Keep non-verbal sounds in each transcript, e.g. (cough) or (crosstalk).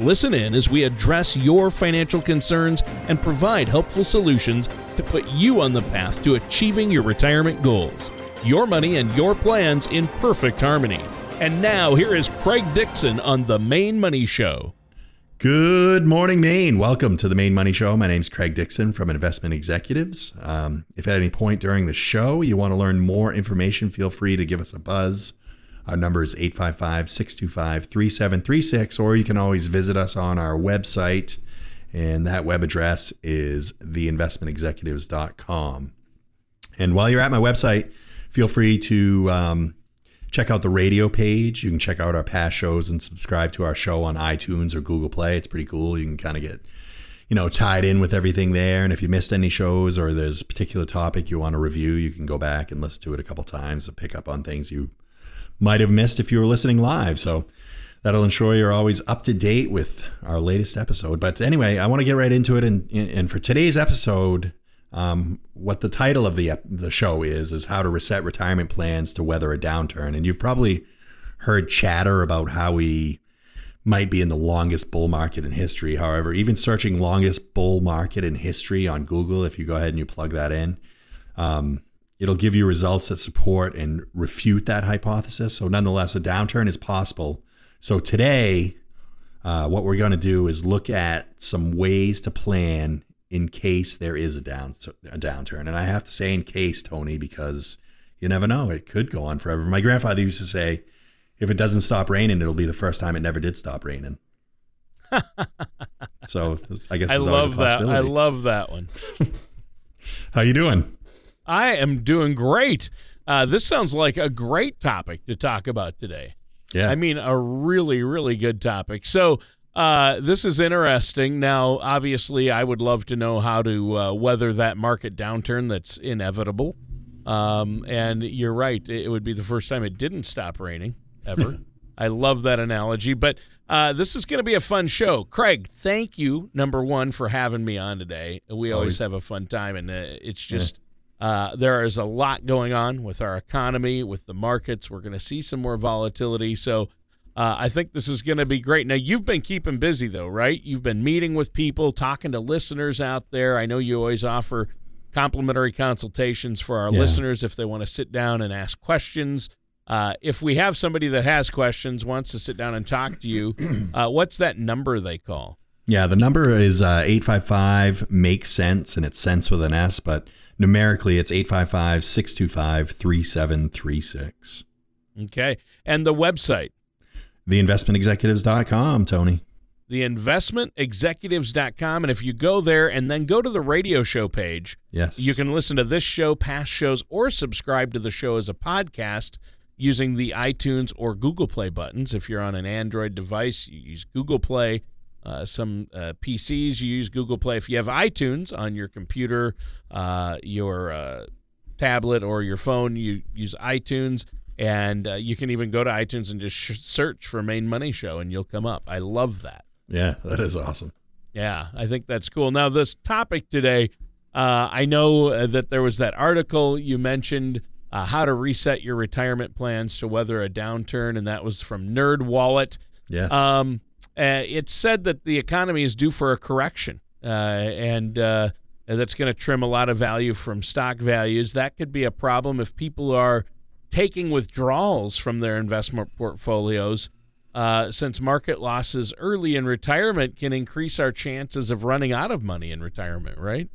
Listen in as we address your financial concerns and provide helpful solutions to put you on the path to achieving your retirement goals. Your money and your plans in perfect harmony. And now, here is Craig Dixon on The Maine Money Show. Good morning, Maine. Welcome to the Maine Money Show. My name is Craig Dixon from Investment Executives. Um, if at any point during the show you want to learn more information, feel free to give us a buzz. Our number is 855 625 3736, or you can always visit us on our website, and that web address is theinvestmentexecutives.com. And while you're at my website, feel free to um, check out the radio page. You can check out our past shows and subscribe to our show on iTunes or Google Play. It's pretty cool. You can kind of get, you know, tied in with everything there. And if you missed any shows or there's a particular topic you want to review, you can go back and listen to it a couple times to pick up on things you might have missed if you were listening live. So that'll ensure you're always up to date with our latest episode. But anyway, I want to get right into it. And, and for today's episode, um, what the title of the the show is is how to reset retirement plans to weather a downturn. And you've probably heard chatter about how we might be in the longest bull market in history. However, even searching longest bull market in history on Google, if you go ahead and you plug that in, um, it'll give you results that support and refute that hypothesis. So, nonetheless, a downturn is possible. So, today, uh, what we're going to do is look at some ways to plan in case there is a down a downturn. And I have to say in case, Tony, because you never know. It could go on forever. My grandfather used to say, if it doesn't stop raining, it'll be the first time it never did stop raining. (laughs) so I guess I love that. I love that one. (laughs) How you doing? I am doing great. Uh, this sounds like a great topic to talk about today. Yeah. I mean, a really, really good topic. So, uh, this is interesting. Now, obviously, I would love to know how to uh, weather that market downturn that's inevitable. Um, and you're right; it would be the first time it didn't stop raining ever. (laughs) I love that analogy. But uh, this is going to be a fun show. Craig, thank you, number one, for having me on today. We always, always have a fun time, and uh, it's just. Uh, there is a lot going on with our economy, with the markets. We're going to see some more volatility. So uh, I think this is going to be great. Now, you've been keeping busy, though, right? You've been meeting with people, talking to listeners out there. I know you always offer complimentary consultations for our yeah. listeners if they want to sit down and ask questions. Uh, if we have somebody that has questions, wants to sit down and talk to you, (clears throat) uh, what's that number they call? Yeah, the number is uh, 855 Make Sense, and it's sense with an S, but numerically it's 855 625 3736. Okay. And the website? Theinvestmentexecutives.com, Tony. Theinvestmentexecutives.com. And if you go there and then go to the radio show page, yes, you can listen to this show, past shows, or subscribe to the show as a podcast using the iTunes or Google Play buttons. If you're on an Android device, you use Google Play. Uh, some uh, PCs, you use Google Play. If you have iTunes on your computer, uh, your uh, tablet, or your phone, you use iTunes. And uh, you can even go to iTunes and just sh- search for Maine Money Show and you'll come up. I love that. Yeah, that is awesome. Yeah, I think that's cool. Now, this topic today, uh, I know that there was that article you mentioned, uh, how to reset your retirement plans to weather a downturn, and that was from NerdWallet. Yes. Um, uh, it said that the economy is due for a correction, uh, and that's going to trim a lot of value from stock values. That could be a problem if people are taking withdrawals from their investment portfolios uh, since market losses early in retirement can increase our chances of running out of money in retirement, right?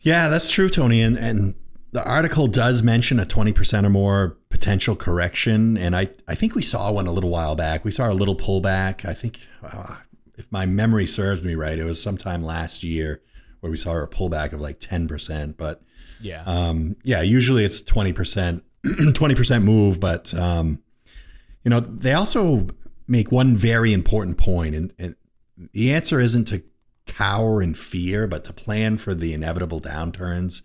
Yeah, that's true, Tony. And, and the article does mention a 20% or more potential correction. And I, I think we saw one a little while back. We saw a little pullback. I think, uh, if my memory serves me right, it was sometime last year where we saw a pullback of like 10%. But yeah. Um, yeah, usually it's 20%, 20% (clears throat) move, but, um, you know, they also make one very important point, and, and the answer isn't to cower in fear, but to plan for the inevitable downturns.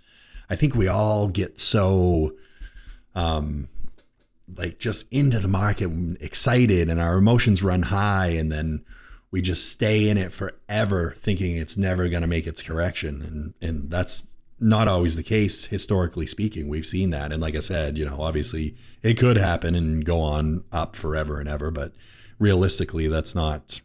I think we all get so um like just into the market excited and our emotions run high and then we just stay in it forever thinking it's never going to make its correction. And and that's not always the case historically speaking. We've seen that. And like i said you know obviously it could happen and go on up forever and ever but realistically that's not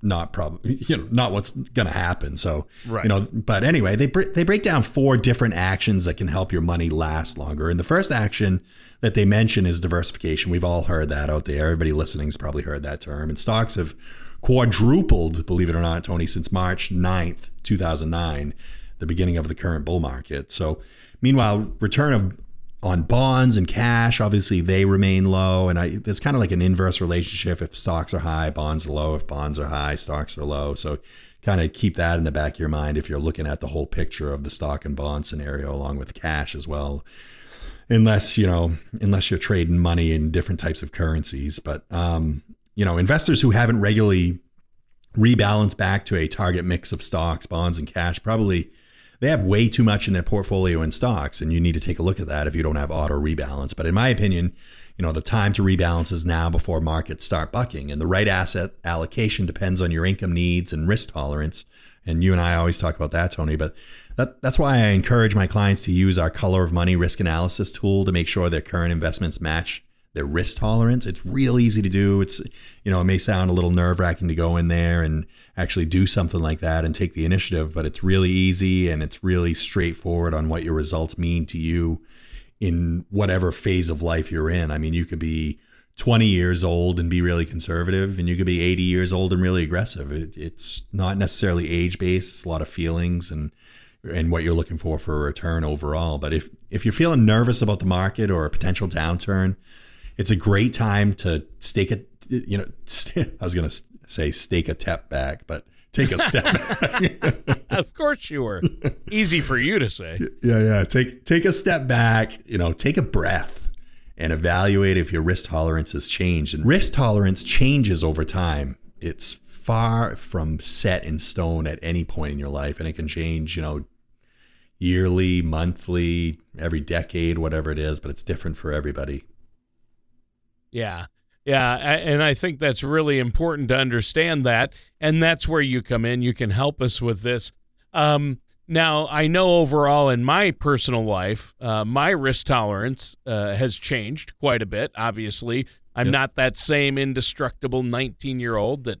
not probably you know not what's going to happen. So Right. you know but anyway they br- they break down four different actions that can help your money last longer. And the first action that they mention is diversification. We've all heard that out there. Everybody listening's probably heard that term. And stocks have quadrupled believe it or not tony since march 9th 2009 the beginning of the current bull market. So meanwhile return of on bonds and cash, obviously they remain low, and I, there's kind of like an inverse relationship. If stocks are high, bonds are low. If bonds are high, stocks are low. So, kind of keep that in the back of your mind if you're looking at the whole picture of the stock and bond scenario, along with cash as well. Unless you know, unless you're trading money in different types of currencies, but um, you know, investors who haven't regularly rebalanced back to a target mix of stocks, bonds, and cash probably they have way too much in their portfolio in stocks, and you need to take a look at that if you don't have auto rebalance. But in my opinion, you know the time to rebalance is now before markets start bucking, and the right asset allocation depends on your income needs and risk tolerance. And you and I always talk about that, Tony. But that, that's why I encourage my clients to use our color of money risk analysis tool to make sure their current investments match their risk tolerance. It's real easy to do. It's, you know, it may sound a little nerve wracking to go in there and actually do something like that and take the initiative, but it's really easy and it's really straightforward on what your results mean to you in whatever phase of life you're in. I mean, you could be 20 years old and be really conservative, and you could be 80 years old and really aggressive. It, it's not necessarily age based, it's a lot of feelings and and what you're looking for for a return overall. But if if you're feeling nervous about the market or a potential downturn, it's a great time to stake a you know (laughs) I was going to say stake a step back, but take a step (laughs) back. Of course you were. Easy for you to say. (laughs) yeah, yeah. Take take a step back, you know, take a breath and evaluate if your risk tolerance has changed. And risk tolerance changes over time. It's far from set in stone at any point in your life and it can change, you know, yearly, monthly, every decade, whatever it is, but it's different for everybody. Yeah. Yeah, and I think that's really important to understand that, and that's where you come in. You can help us with this. Um, now, I know overall in my personal life, uh, my risk tolerance uh, has changed quite a bit. Obviously, I'm Yep. not that same indestructible 19 year old that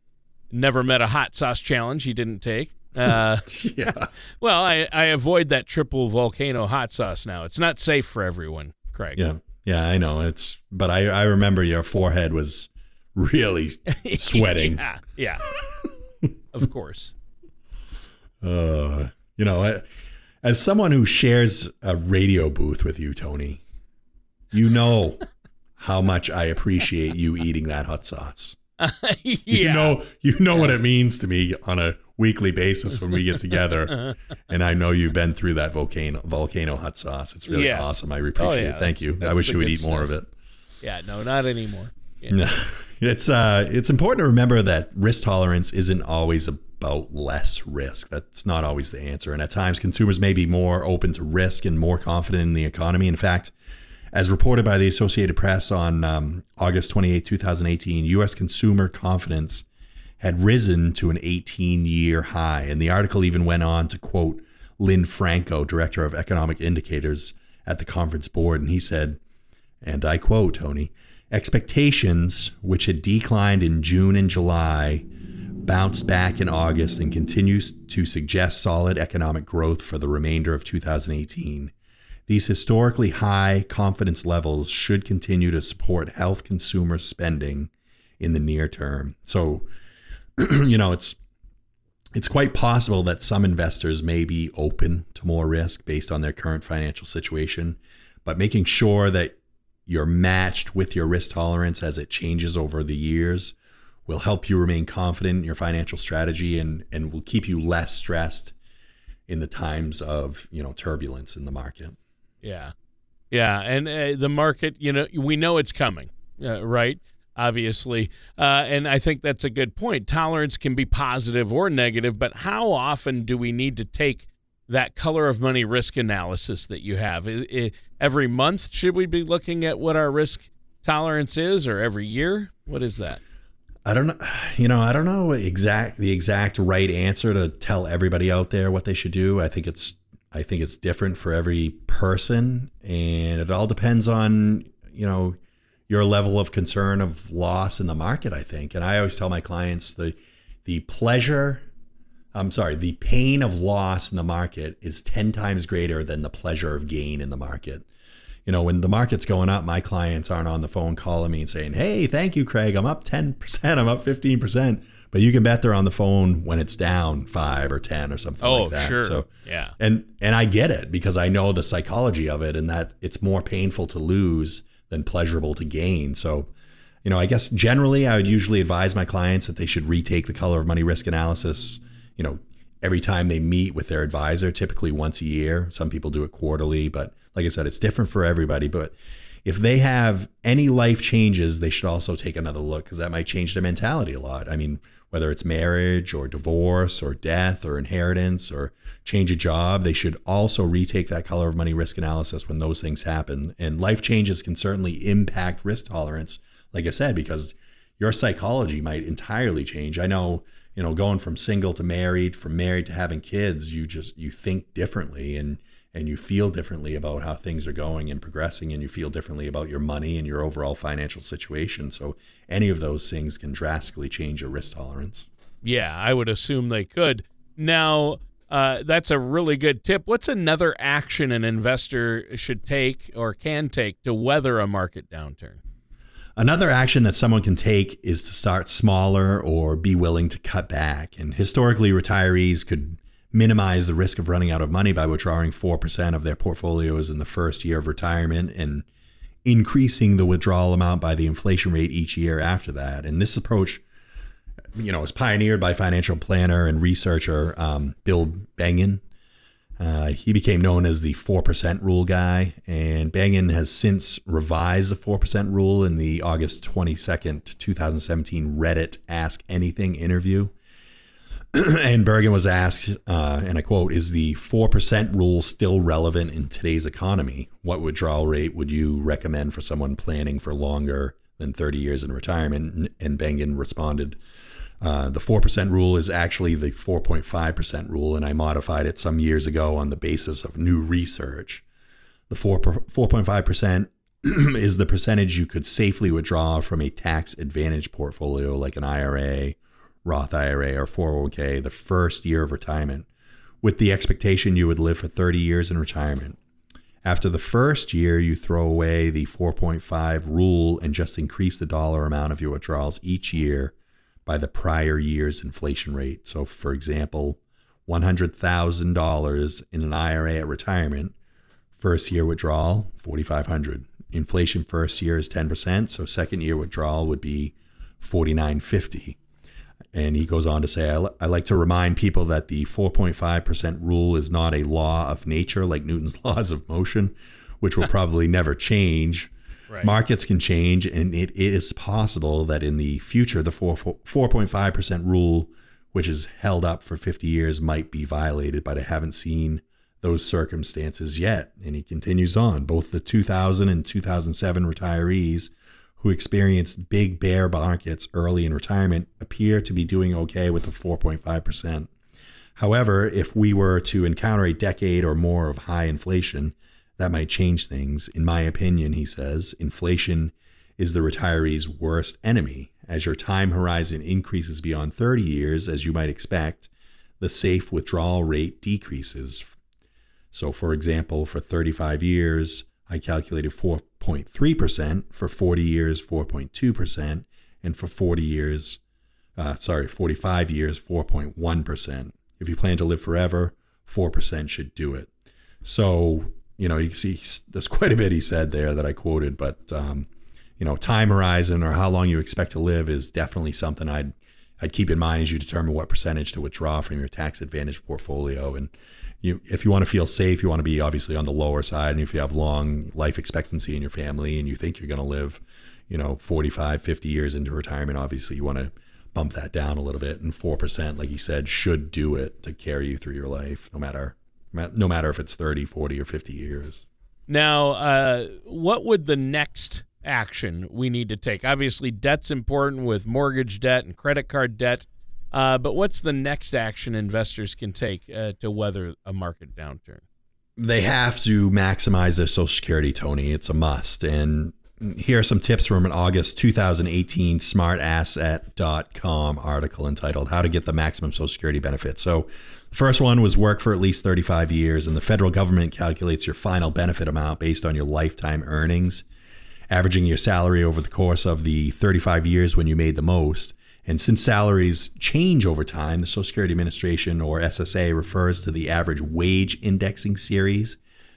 never met a hot sauce challenge he didn't take. Uh, (laughs) yeah. (laughs) well, I, I avoid that triple volcano hot sauce now. It's not safe for everyone, Craig. Yeah. Yeah, I know. It's but I I remember your forehead was really (laughs) sweating. yeah, yeah. (laughs) of course. Uh, you know, I- as someone who shares a radio booth with you, Tony, you know (laughs) how much I appreciate you eating that hot sauce. (laughs) yeah. You know, you know what it means to me on a weekly basis when we get together, (laughs) and I know you've been through that volcano volcano hot sauce. It's really Yes. awesome. I appreciate yeah, it. Thank that's- you. I wish you would eat more of it. Yeah, no, not anymore. Yeah. No, (laughs) it's uh, it's important to remember that risk tolerance isn't always about less risk. That's not always the answer, and at times consumers may be more open to risk and more confident in the economy. In fact, as reported by the Associated Press on um, August 28, 2018, U.S. consumer confidence had risen to an 18-year high, and the article even went on to quote Lynn Franco, director of economic indicators at the conference board, and he said. And I quote, Tony, expectations, which had declined in June and July, bounced back in August and continues to suggest solid economic growth for the remainder of 2018. These historically high confidence levels should continue to support health consumer spending in the near term. So, (clears throat) you know, it's it's quite possible that some investors may be open to more risk based on their current financial situation, but making sure that you're matched with your risk tolerance as it changes over the years will help you remain confident in your financial strategy and and will keep you less stressed in the times of you know turbulence in the market. Yeah. Yeah. And uh, the market, you know, we know it's coming, uh, right? obviously. Uh, and I think that's a good point. Tolerance can be positive or negative, but how often do we need to take that color of money risk analysis that you have? Every month, should we be looking at what our risk tolerance is, or every year? What is that? I don't know. You know, I don't know exact the exact right answer to tell everybody out there what they should do. I think it's I think it's different for every person, and it all depends on you know your level of concern of loss in the market. I think, and I always tell my clients the the pleasure. I'm sorry, the pain of loss in the market is 10 times greater than the pleasure of gain in the market you know, when the market's going up, my clients aren't on the phone calling me and saying, Hey, thank you, Craig. I'm up 10%, I'm up 15%. But you can bet they're on the phone when it's down five or 10 or something oh, like that. Sure. So, yeah. And, and I get it because I know the psychology of it and that it's more painful to lose than pleasurable to gain. So, you know, I guess generally I would usually advise my clients that they should retake the color of money risk analysis, you know, every time they meet with their advisor, typically once a year. Some people do it quarterly, but like I said, it's different for everybody. But if they have any life changes, they should also take another look because that might change their mentality a lot. I mean, whether it's marriage or divorce or death or inheritance or change a job, they should also retake that color of money risk analysis when those things happen. And life changes can certainly impact risk tolerance, like I said, because your psychology might entirely change. I know, you know, going from single to married, from married to having kids, you just you think differently and and you feel differently about how things are going and progressing and you feel differently about your money and your overall financial situation. So any of those things can drastically change your risk tolerance. Yeah i would assume they could. Now uh, that's a really good tip. What's another action an investor should take or can take to weather a market downturn? Another action that someone can take is to start smaller or be willing to cut back. And historically, retirees could minimize the risk of running out of money by withdrawing 4% of their portfolios in the first year of retirement and increasing the withdrawal amount by the inflation rate each year after that. And this approach, you know, was pioneered by financial planner and researcher um, Bill Bengen. Uh, he became known as the 4% rule guy, and Bengen has since revised the 4% rule in the August 22nd, 2017 Reddit Ask Anything interview. (clears throat) and Bengen was asked, uh, and I quote, "Is the four percent rule still relevant in today's economy? What withdrawal rate would you recommend for someone planning for longer than 30 years in retirement?" And Bengen responded, uh, "The four percent rule is actually the 4.5 percent rule, and I modified it some years ago on the basis of new research. The four 4.5 percent." (clears throat) is the percentage you could safely withdraw from a tax advantage portfolio like an IRA Roth IRA or 401k the first year of retirement with the expectation you would live for 30 years in retirement. After the first year, you throw away the 4.5 rule and just increase the dollar amount of your withdrawals each year by the prior year's inflation rate. So, for example, $100,000 in an IRA at retirement, first year withdrawal, 4500 Inflation first year is 10%, so second year withdrawal would be 4950 and he goes on to say, I, I like to remind people that the 4.5% rule is not a law of nature like Newton's (laughs) laws of motion, which will probably never change. Right. Markets can change, and it, it is possible that in the future, the 4, 4.5% rule, which is held up for 50 years, might be violated, but I haven't seen those circumstances yet. And he continues on. Both the 2000 and 2007 retirees who experienced big bear markets early in retirement appear to be doing okay with the 4.5%. However, if we were to encounter a decade or more of high inflation, that might change things. In my opinion, he says, inflation is the retiree's worst enemy. As your time horizon increases beyond 30 years, as you might expect, the safe withdrawal rate decreases. So, for example, for 35 years, I calculated 4.3%, for 40 years, 4.2%, and for 40 years, uh, sorry, 45 years, 4.1%. If you plan to live forever, 4% should do it. So, you know, you can see there's quite a bit he said there that I quoted, but, um, you know, time horizon or how long you expect to live is definitely something I'd I'd keep in mind as you determine what percentage to withdraw from your tax advantage portfolio. And you if you want to feel safe, you want to be obviously on the lower side. And if you have long life expectancy in your family and you think you're going to live, you know, 45, 50 years into retirement, obviously you want to bump that down a little bit. And 4%, like you said, should do it to carry you through your life, no matter, no matter if it's 30, 40, or 50 years. Now, uh, what would the next action we need to take? Obviously, debt's important with mortgage debt and credit card debt. Uh, but what's the next action investors can take uh, to weather a market downturn? They have to maximize their Social Security, Tony. It's a must. And here are some tips from an August 2018 smartasset.com article entitled How to Get the Maximum Social Security Benefit. So, the first one was work for at least 35 years, and the federal government calculates your final benefit amount based on your lifetime earnings, averaging your salary over the course of the 35 years when you made the most. And since salaries change over time, the Social Security Administration or SSA refers to the average wage indexing series,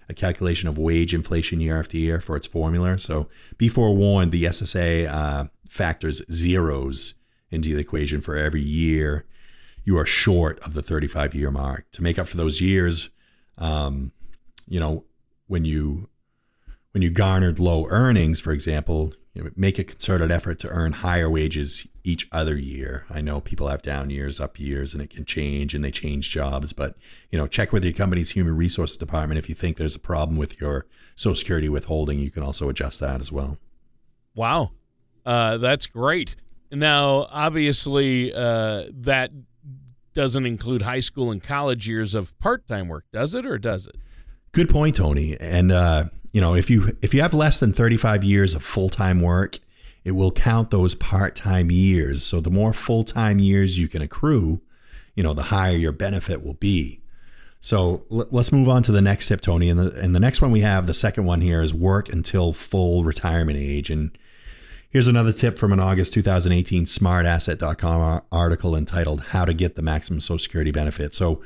a calculation of wage inflation year after year for its formula. So be forewarned, the SSA uh, factors zeros into the equation for every year you are short of the 35 year mark. To make up for those years, um, you know, when you when you garnered low earnings, for example, you know, make a concerted effort to earn higher wages each other year. I know people have down years, up years, and it can change and they change jobs, but you know, check with your company's human resources department if you think there's a problem with your social security withholding, you can also adjust that as well. Wow. Uh, that's great. Now, obviously, uh, that doesn't include high school and college years of part-time work, does it, or does it? Good point, Tony. And uh, you know, if you if you have less than 35 years of full-time work, it will count those part-time years. So the more full-time years you can accrue, you know, the higher your benefit will be. So let's move on to the next tip, Tony. And the and the next one we have, the second one here is work until full retirement age. And Here's another tip from an August 2018 smartasset.com article entitled How to Get the Maximum Social Security Benefit. So,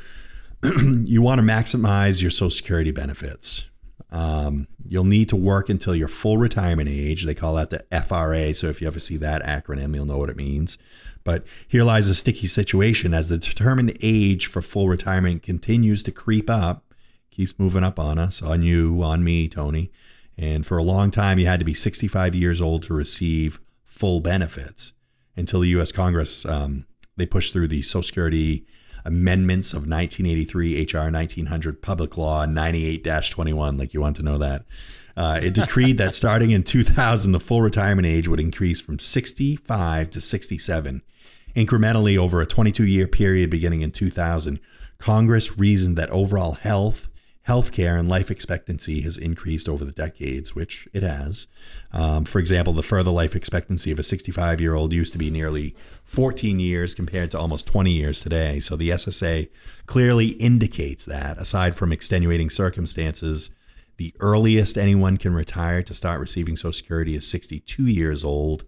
(clears throat) you want to maximize your Social Security benefits. Um, you'll need to work until your full retirement age. They call that the FRA. So, if you ever see that acronym, you'll know what it means. But here lies a sticky situation as the determined age for full retirement continues to creep up, keeps moving up on us, on you, on me, Tony. And for a long time, you had to be 65 years old to receive full benefits until the U.S. Congress um, they pushed through the Social Security amendments of 1983 HR 1900 Public Law 98-21. Like you want to know that. Uh, it decreed that starting in 2000, the full retirement age would increase from 65 to 67, incrementally over a 22 year period beginning in 2000. Congress reasoned that overall health healthcare and life expectancy has increased over the decades, which it has. Um, for example, the further life expectancy of a 65 year old used to be nearly 14 years compared to almost 20 years today. So the SSA clearly indicates that, aside from extenuating circumstances, the earliest anyone can retire to start receiving Social Security is 62 years old,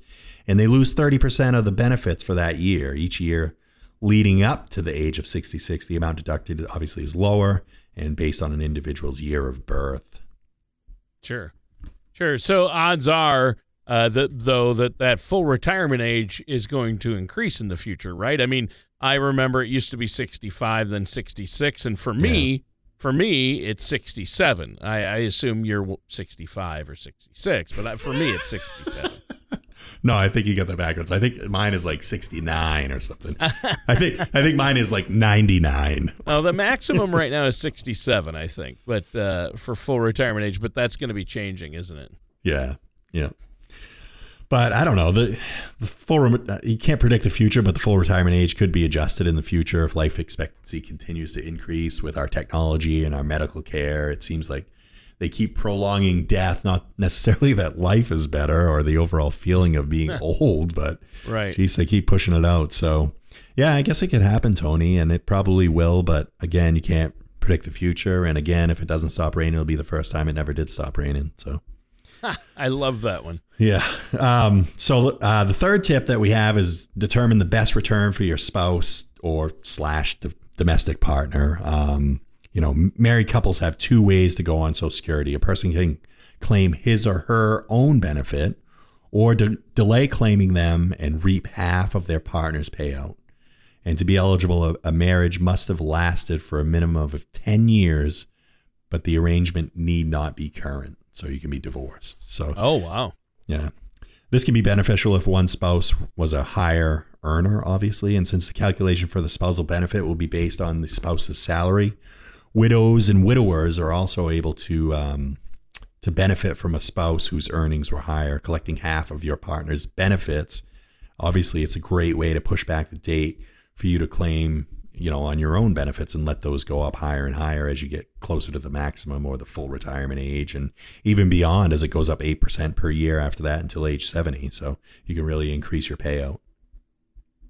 and they lose 30% of the benefits for that year. Each year leading up to the age of 66, the amount deducted obviously is lower and based on an individual's year of birth. Sure, sure. So odds are uh, that though that that full retirement age is going to increase in the future, right? I mean, I remember it used to be 65, then 66, and for me. Yeah. For me, it's 67. I, I assume you're 65 or 66, but for me, it's 67. (laughs) No, I think you got that backwards. I think mine is like 69 or something. I think I think mine is like 99. Well, the maximum right now is 67, I think, but uh, for full retirement age. But that's going to be changing, isn't it? Yeah, yeah. But I don't know the, the full. You can't predict the future, but the full retirement age could be adjusted in the future if life expectancy continues to increase with our technology and our medical care. It seems like they keep prolonging death, not necessarily that life is better or the overall feeling of being (laughs) old, but right. geez, they keep pushing it out. So yeah, I guess it could happen, Tony, and it probably will. But again, you can't predict the future. And again, if it doesn't stop raining, it'll be the first time it never did stop raining. So (laughs) I love that one. Yeah. Um, so uh, the third tip that we have is determine the best return for your spouse or slash domestic partner. Um, you know, married couples have two ways to go on Social Security. A person can claim his or her own benefit or de- delay claiming them and reap half of their partner's payout. And to be eligible, a, a marriage must have lasted for a minimum of 10 years, but the arrangement need not be current. So you can be divorced. So, oh, wow. Yeah. This can be beneficial if one spouse was a higher earner, obviously, and since the calculation for the spousal benefit will be based on the spouse's salary, widows and widowers are also able to um, to benefit from a spouse whose earnings were higher, collecting half of your partner's benefits. Obviously, it's a great way to push back the date for you to claim you know, on your own benefits and let those go up higher and higher as you get closer to the maximum or the full retirement age and even beyond as it goes up 8% per year after that until age 70. So you can really increase your payout.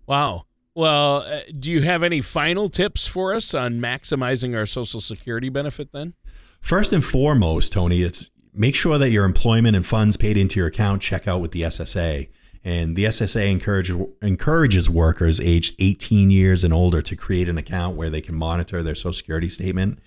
Wow. Well, uh, do you have any final tips for us on maximizing our Social Security benefit then? First and foremost, Tony, it's make sure that your employment and funds paid into your account check out with the SSA. And the SSA encourage, encourages workers aged 18 years and older to create an account where they can monitor their Social Security statement.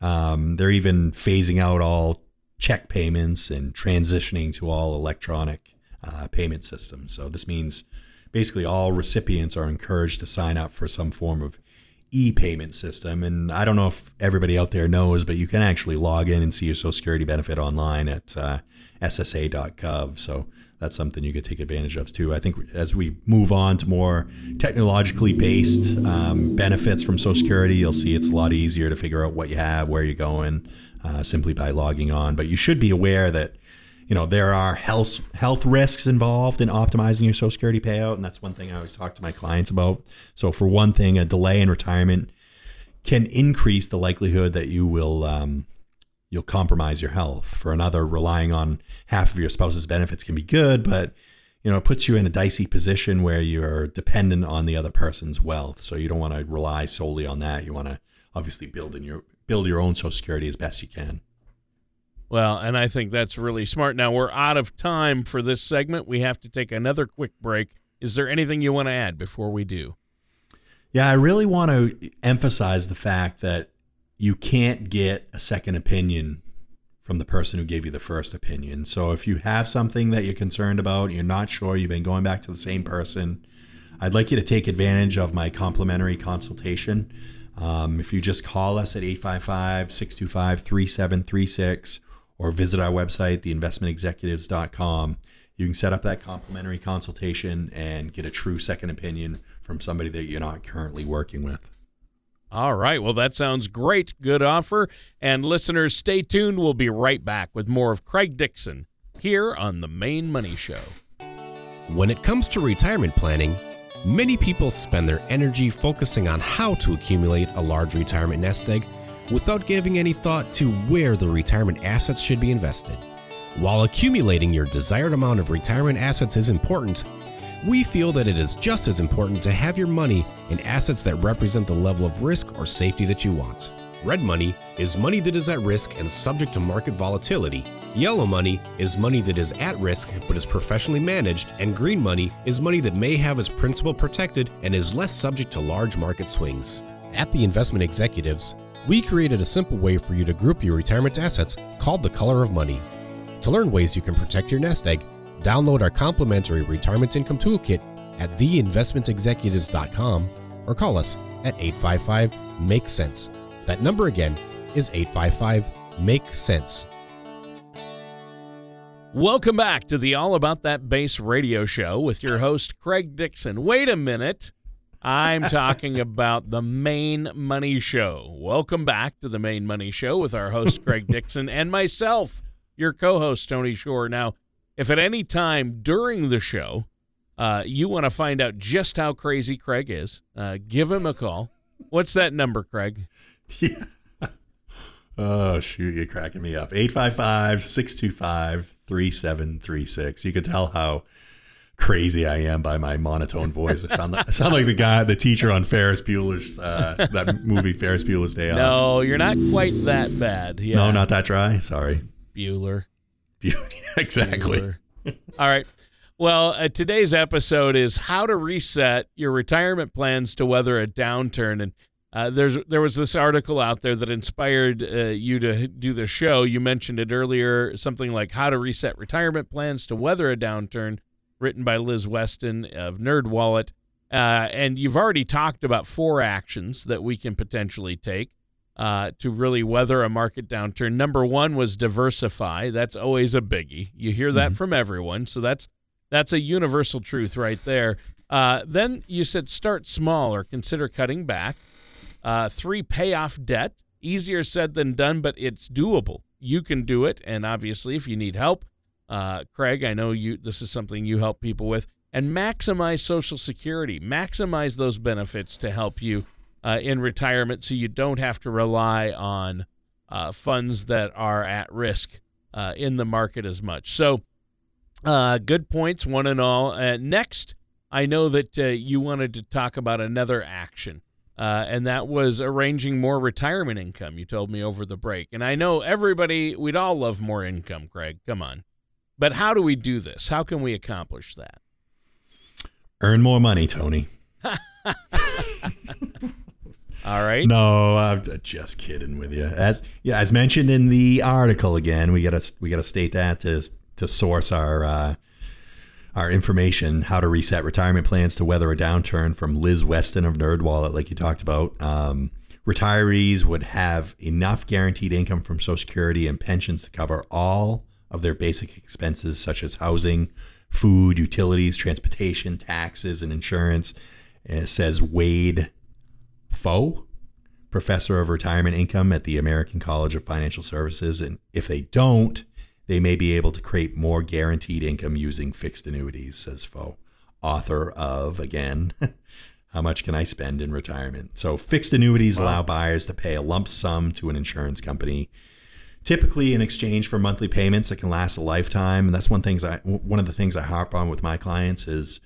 Um, they're even phasing out all check payments and transitioning to all electronic uh, payment systems. So this means basically all recipients are encouraged to sign up for some form of e-payment system. And I don't know if everybody out there knows, but you can actually log in and see your Social Security benefit online at uh, ssa.gov. So that's something you could take advantage of too. I think as we move on to more technologically based um, benefits from Social Security, you'll see it's a lot easier to figure out what you have, where you're going, uh, simply by logging on. But you should be aware that you know there are health health risks involved in optimizing your Social Security payout, and that's one thing I always talk to my clients about. So for one thing, a delay in retirement can increase the likelihood that you will um, you'll compromise your health. For another, relying on half of your spouse's benefits can be good, but you know, it puts you in a dicey position where you're dependent on the other person's wealth. So you don't want to rely solely on that. You want to obviously build in your build your own social security as best you can. Well, and I think that's really smart. Now we're out of time for this segment. We have to take another quick break. Is there anything you want to add before we do? Yeah, I really want to emphasize the fact that you can't get a second opinion from the person who gave you the first opinion. So if you have something that you're concerned about, you're not sure, you've been going back to the same person, I'd like you to take advantage of my complimentary consultation. Um, if you just call us at 855 625 3736 or visit our website, theinvestmentexecutives.com, you can set up that complimentary consultation and get a true second opinion from somebody that you're not currently working with. All right. Well, that sounds great. Good offer. And listeners, stay tuned. We'll be right back with more of Craig Dixon here on The Maine Money Show. When it comes to retirement planning, many people spend their energy focusing on how to accumulate a large retirement nest egg without giving any thought to where the retirement assets should be invested. While accumulating your desired amount of retirement assets is important, we feel that it is just as important to have your money in assets that represent the level of risk or safety that you want. Red money is money that is at risk and subject to market volatility. Yellow money is money that is at risk but is professionally managed, and green money is money that may have its principal protected and is less subject to large market swings. At the Investment Executives, we created a simple way for you to group your retirement assets called the color of money. To learn ways you can protect your nest egg, Download our complimentary retirement income toolkit at theinvestmentexecutives.com or call us at 855 Make Sense. That number again is 855 Make Sense. Welcome back to the All About That Bass radio show with your host, Craig Dixon. Wait a minute. I'm talking about the Maine Money Show. Welcome back to the Maine Money Show with our host, Craig (laughs) Dixon, and myself, your co host, Tony Shore. Now, if at any time during the show uh, you want to find out just how crazy Craig is, uh, give him a call. What's that number, Craig? Yeah. (laughs) Oh, shoot, you're cracking me up. 855 625 3736. You could tell how crazy I am by my monotone voice. I sound like, I sound like the guy, the teacher on Ferris Bueller's, uh, that movie, Ferris Bueller's Day Off. No, you're not quite that bad. Yeah. No, not that dry. Sorry. Bueller. (laughs) Bueller. exactly. All right. Well, uh, today's episode is how to reset your retirement plans to weather a downturn. And uh, there's there was this article out there that inspired uh, you to do the show. You mentioned it earlier, something like how to reset retirement plans to weather a downturn, written by Liz Weston of NerdWallet. Uh, and you've already talked about four actions that we can potentially take uh, to really weather a market downturn. Number one was diversify. That's always a biggie. You hear that mm-hmm. from everyone. So that's That's a universal truth right there. Uh, then you said start small or consider cutting back. Uh, three, pay off debt. Easier said than done, but it's doable. You can do it, and obviously, if you need help, uh, Craig, I know you. This is something you help people with, and maximize Social Security. Maximize those benefits to help you uh, in retirement, so you don't have to rely on uh, funds that are at risk uh, in the market as much. So, uh, good points, one and all. Uh, next, I know that you wanted to talk about another action. Uh, and that was arranging more retirement income. You told me over the break, and I know everybody we'd all love more income, Craig. Come on, but how do we do this? How can we accomplish that? Earn more money, Tony. (laughs) All right. No, I'm just kidding with you. As yeah, as mentioned in the article, again, we gotta we gotta state that to to source our uh, our information, how to reset retirement plans to weather a downturn from Liz Weston of NerdWallet, like you talked about. Um, retirees would have enough guaranteed income from Social Security and pensions to cover all of their basic expenses, such as housing, food, utilities, transportation, taxes, and insurance. And it says Wade Pfau, professor of retirement income at the American College of Financial Services. And if they don't, they may be able to create more guaranteed income using fixed annuities, says Pfau, author of, again, (laughs) How Much Can I Spend in Retirement? So, fixed annuities wow. allow buyers to pay a lump sum to an insurance company, typically in exchange for monthly payments that can last a lifetime. And that's one things I one of the things I harp on with my clients is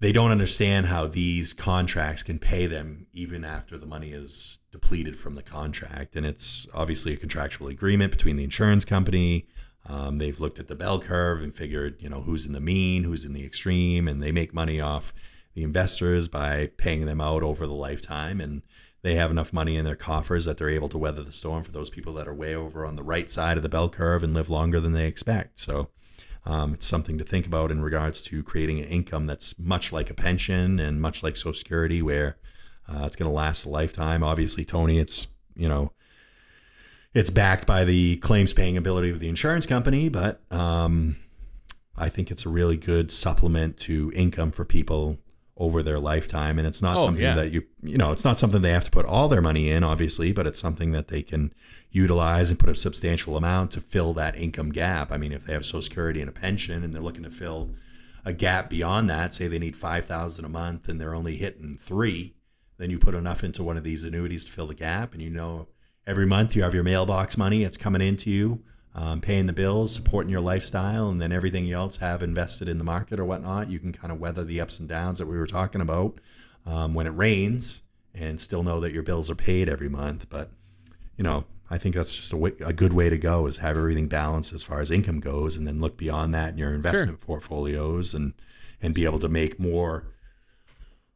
they don't understand how these contracts can pay them even after the money is depleted from the contract. And it's obviously a contractual agreement between the insurance company, um, they've looked at the bell curve and figured, you know, who's in the mean, who's in the extreme, and they make money off the investors by paying them out over the lifetime. And they have enough money in their coffers that they're able to weather the storm for those people that are way over on the right side of the bell curve and live longer than they expect. So um, it's something to think about in regards to creating an income that's much like a pension and much like Social Security, where uh, it's going to last a lifetime. Obviously, Tony, it's you know it's backed by the claims paying ability of the insurance company, but um, I think it's a really good supplement to income for people over their lifetime. And it's not oh, something yeah. that you, you know, it's not something they have to put all their money in, obviously, but it's something that they can utilize and put a substantial amount to fill that income gap. I mean, if they have Social Security and a pension and they're looking to fill a gap beyond that, say they need 5000 a month and they're only hitting three, then you put enough into one of these annuities to fill the gap and you know every month you have your mailbox money it's coming into you um, paying the bills supporting your lifestyle and then everything you else have invested in the market or whatnot you can kind of weather the ups and downs that we were talking about um, when it rains and still know that your bills are paid every month but you know i think that's just a, good way to go is have everything balanced as far as income goes and then look beyond that in your investment sure. portfolios and and be able to make more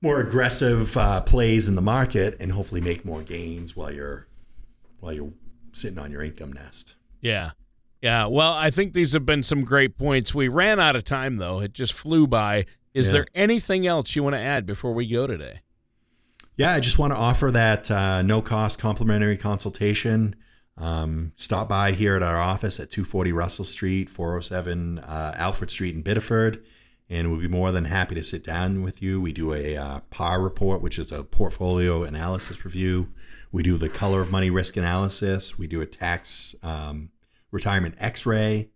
more aggressive uh, plays in the market and hopefully make more gains while you're while you're sitting on your income nest. Yeah. Yeah. Well, I think these have been some great points. We ran out of time, though. It just flew by. Is yeah. there anything else you want to add before we go today? Yeah, I just want to offer that uh, no cost complimentary consultation. Um, stop by here at our office at 240 Russell Street, 407 uh, Alfred Street in Biddeford, and we'll be more than happy to sit down with you. We do a uh, PAR report, which is a portfolio analysis review. We do the color of money risk analysis. We do a tax um, retirement X-ray.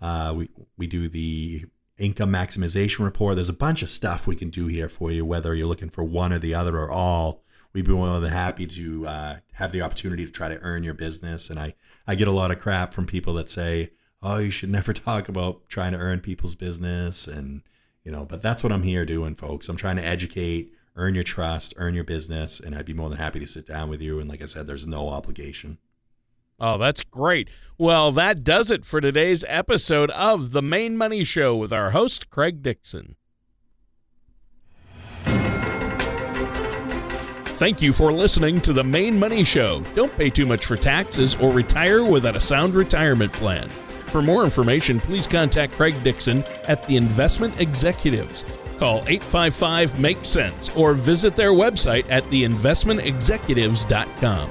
Uh, we we do the income maximization report. There's a bunch of stuff we can do here for you, whether you're looking for one or the other or all. We'd be more than happy to uh, have the opportunity to try to earn your business. And I, I get a lot of crap from people that say, oh, you should (laughs) never talk about trying to earn people's business. And, you know, but that's what I'm here doing, folks. I'm trying to educate, earn your trust, earn your business, and I'd be more than happy to sit down with you. And like I said, there's no obligation. Oh, that's great. Well, that does it for today's episode of The Maine Money Show with our host, Craig Dixon. Thank you for listening to The Maine Money Show. Don't pay too much for taxes or retire without a sound retirement plan. For more information, please contact Craig Dixon at the Investment Executives Call 855 Make Sense or visit their website at theinvestmentexecutives.com.